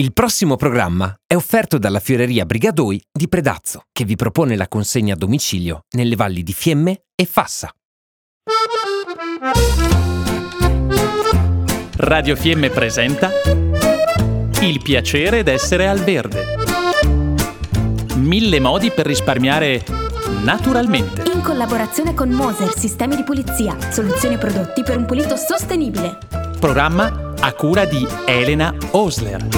Il prossimo programma è offerto dalla Fioreria Brigadoi di Predazzo, che vi propone la consegna a domicilio nelle valli di Fiemme e Fassa. Radio Fiemme presenta Il piacere d'essere al verde. Mille modi per risparmiare naturalmente. In collaborazione con Moser Sistemi di Pulizia, soluzioni e prodotti per un pulito sostenibile. Programma a cura di Elena Osler.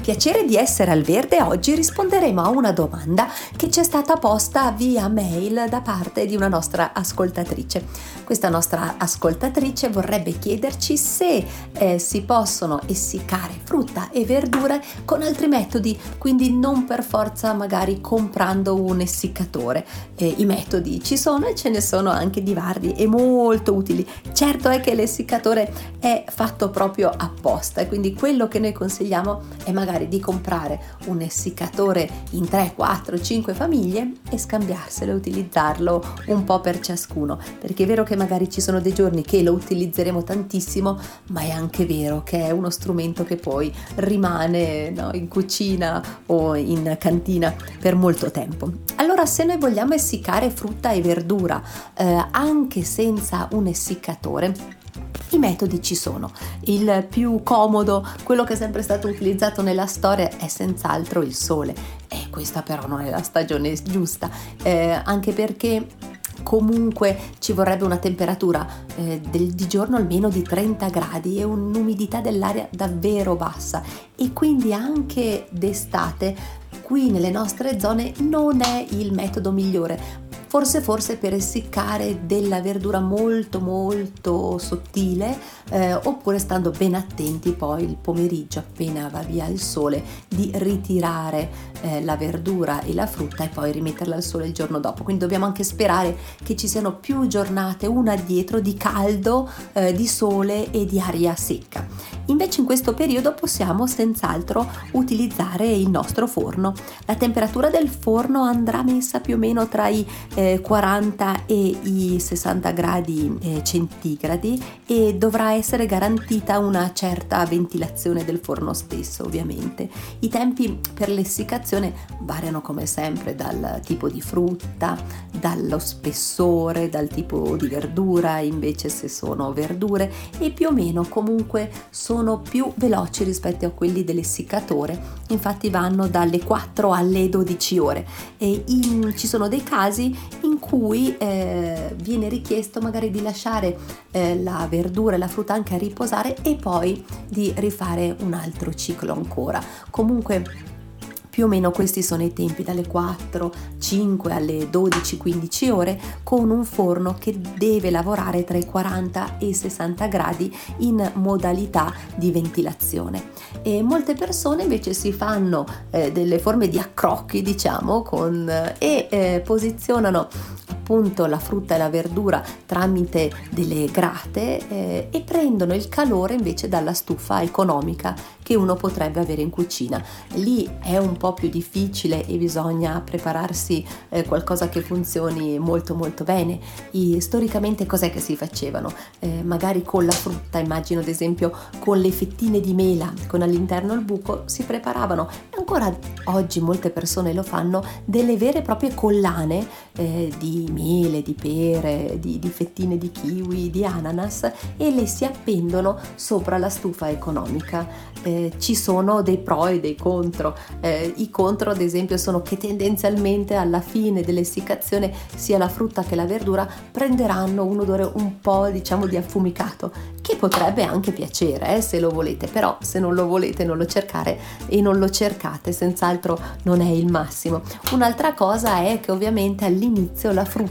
Il piacere di essere al verde oggi risponderemo a una domanda che ci è stata posta via mail da parte di una nostra ascoltatrice. Questa nostra ascoltatrice vorrebbe chiederci se eh, si possono essiccare frutta e verdure con altri metodi, quindi non per forza magari comprando un essiccatore. Eh, I metodi ci sono e ce ne sono anche di vari e molto utili. Certo è che l'essiccatore è fatto proprio apposta quindi quello che noi consigliamo è e magari di comprare un essiccatore in 3, 4, 5 famiglie e scambiarselo e utilizzarlo un po' per ciascuno, perché è vero che magari ci sono dei giorni che lo utilizzeremo tantissimo, ma è anche vero che è uno strumento che poi rimane no, in cucina o in cantina per molto tempo. Allora se noi vogliamo essiccare frutta e verdura eh, anche senza un essiccatore, i metodi ci sono. Il più comodo, quello che è sempre stato utilizzato nella storia, è senz'altro il sole. E questa però non è la stagione giusta, eh, anche perché comunque ci vorrebbe una temperatura eh, del, di giorno almeno di 30 gradi e un'umidità dell'aria davvero bassa e quindi anche d'estate qui nelle nostre zone non è il metodo migliore forse forse per essiccare della verdura molto molto sottile eh, oppure stando ben attenti poi il pomeriggio appena va via il sole di ritirare eh, la verdura e la frutta e poi rimetterla al sole il giorno dopo. Quindi dobbiamo anche sperare che ci siano più giornate una dietro di caldo eh, di sole e di aria secca invece in questo periodo possiamo senz'altro utilizzare il nostro forno la temperatura del forno andrà messa più o meno tra i eh, 40 e i 60 gradi eh, centigradi e dovrà essere garantita una certa ventilazione del forno stesso ovviamente. I tempi per l'essiccazione variano come sempre dal tipo di frutta, dallo spessore, dal tipo di verdura invece se sono verdure e più o meno comunque sono più veloci rispetto a quelli dell'essiccatore infatti vanno dalle 4 alle 12 ore e in, ci sono dei casi in cui eh, viene richiesto magari di lasciare eh, la verdura e la frutta anche a riposare e poi di rifare un altro ciclo ancora. Comunque più o meno questi sono i tempi dalle 4, 5 alle 12, 15 ore con un forno che deve lavorare tra i 40 e i 60 gradi in modalità di ventilazione. E molte persone invece si fanno eh, delle forme di accrocchi, diciamo, con, eh, e eh, posizionano appunto la frutta e la verdura tramite delle grate eh, e prendono il calore invece dalla stufa economica che uno potrebbe avere in cucina. Lì è un po' più difficile e bisogna prepararsi eh, qualcosa che funzioni molto molto bene. E, storicamente cos'è che si facevano? Eh, magari con la frutta, immagino ad esempio con le fettine di mela con all'interno il buco, si preparavano. Ancora oggi molte persone lo fanno delle vere e proprie collane eh, di mele, di pere, di, di fettine di kiwi, di ananas e le si appendono sopra la stufa economica. Eh, ci sono dei pro e dei contro. Eh, I contro, ad esempio, sono che tendenzialmente alla fine dell'essiccazione sia la frutta che la verdura prenderanno un odore un po' diciamo di affumicato, che potrebbe anche piacere eh, se lo volete, però se non lo volete non lo cercare e non lo cercate, senz'altro non è il massimo. Un'altra cosa è che ovviamente all'inizio la frutta,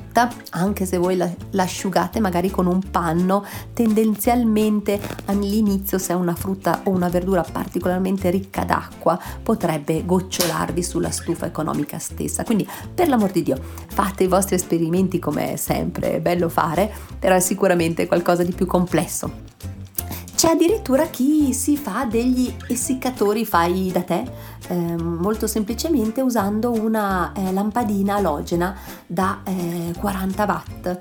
anche se voi la, l'asciugate magari con un panno, tendenzialmente all'inizio se è una frutta o una verdura particolarmente ricca d'acqua potrebbe gocciolarvi sulla stufa economica stessa. Quindi per l'amor di Dio fate i vostri esperimenti come è sempre bello fare, però è sicuramente qualcosa di più complesso. C'è addirittura chi si fa degli essiccatori fai da te, eh, molto semplicemente usando una eh, lampadina alogena da eh, 40 watt.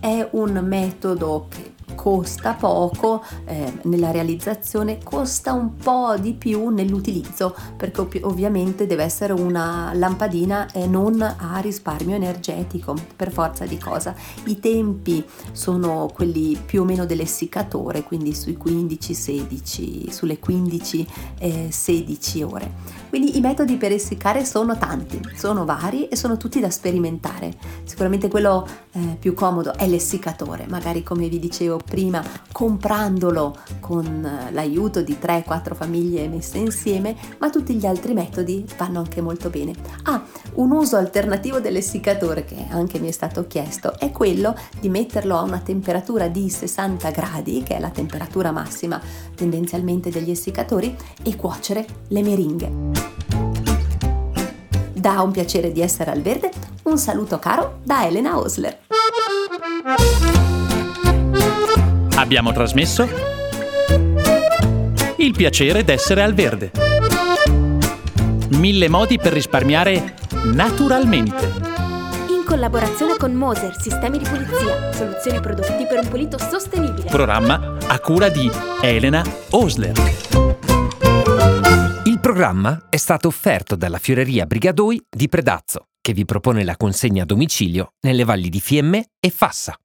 È un metodo che costa poco eh, nella realizzazione, costa un po' di più nell'utilizzo, perché ov- ovviamente deve essere una lampadina e non a risparmio energetico, per forza di cosa. I tempi sono quelli più o meno dell'essiccatore, quindi sui 15-16, sulle 15-16 eh, ore. Quindi i metodi per essiccare sono tanti, sono vari e sono tutti da sperimentare. Sicuramente quello eh, più comodo è l'essiccatore, magari come vi dicevo prima, comprandolo con l'aiuto di 3-4 famiglie messe insieme, ma tutti gli altri metodi vanno anche molto bene. Ah, un uso alternativo dell'essiccatore che anche mi è stato chiesto è quello di metterlo a una temperatura di 60 gradi, che è la temperatura massima tendenzialmente degli essiccatori, e cuocere le meringhe. Da un piacere di essere al verde, un saluto caro da Elena Osler. Abbiamo trasmesso Il piacere d'essere al verde. Mille modi per risparmiare naturalmente. In collaborazione con Moser Sistemi di Pulizia, soluzioni prodotti per un pulito sostenibile. Programma a cura di Elena Osler. Il programma è stato offerto dalla Fioreria Brigadoi di Predazzo, che vi propone la consegna a domicilio nelle valli di Fiemme e Fassa.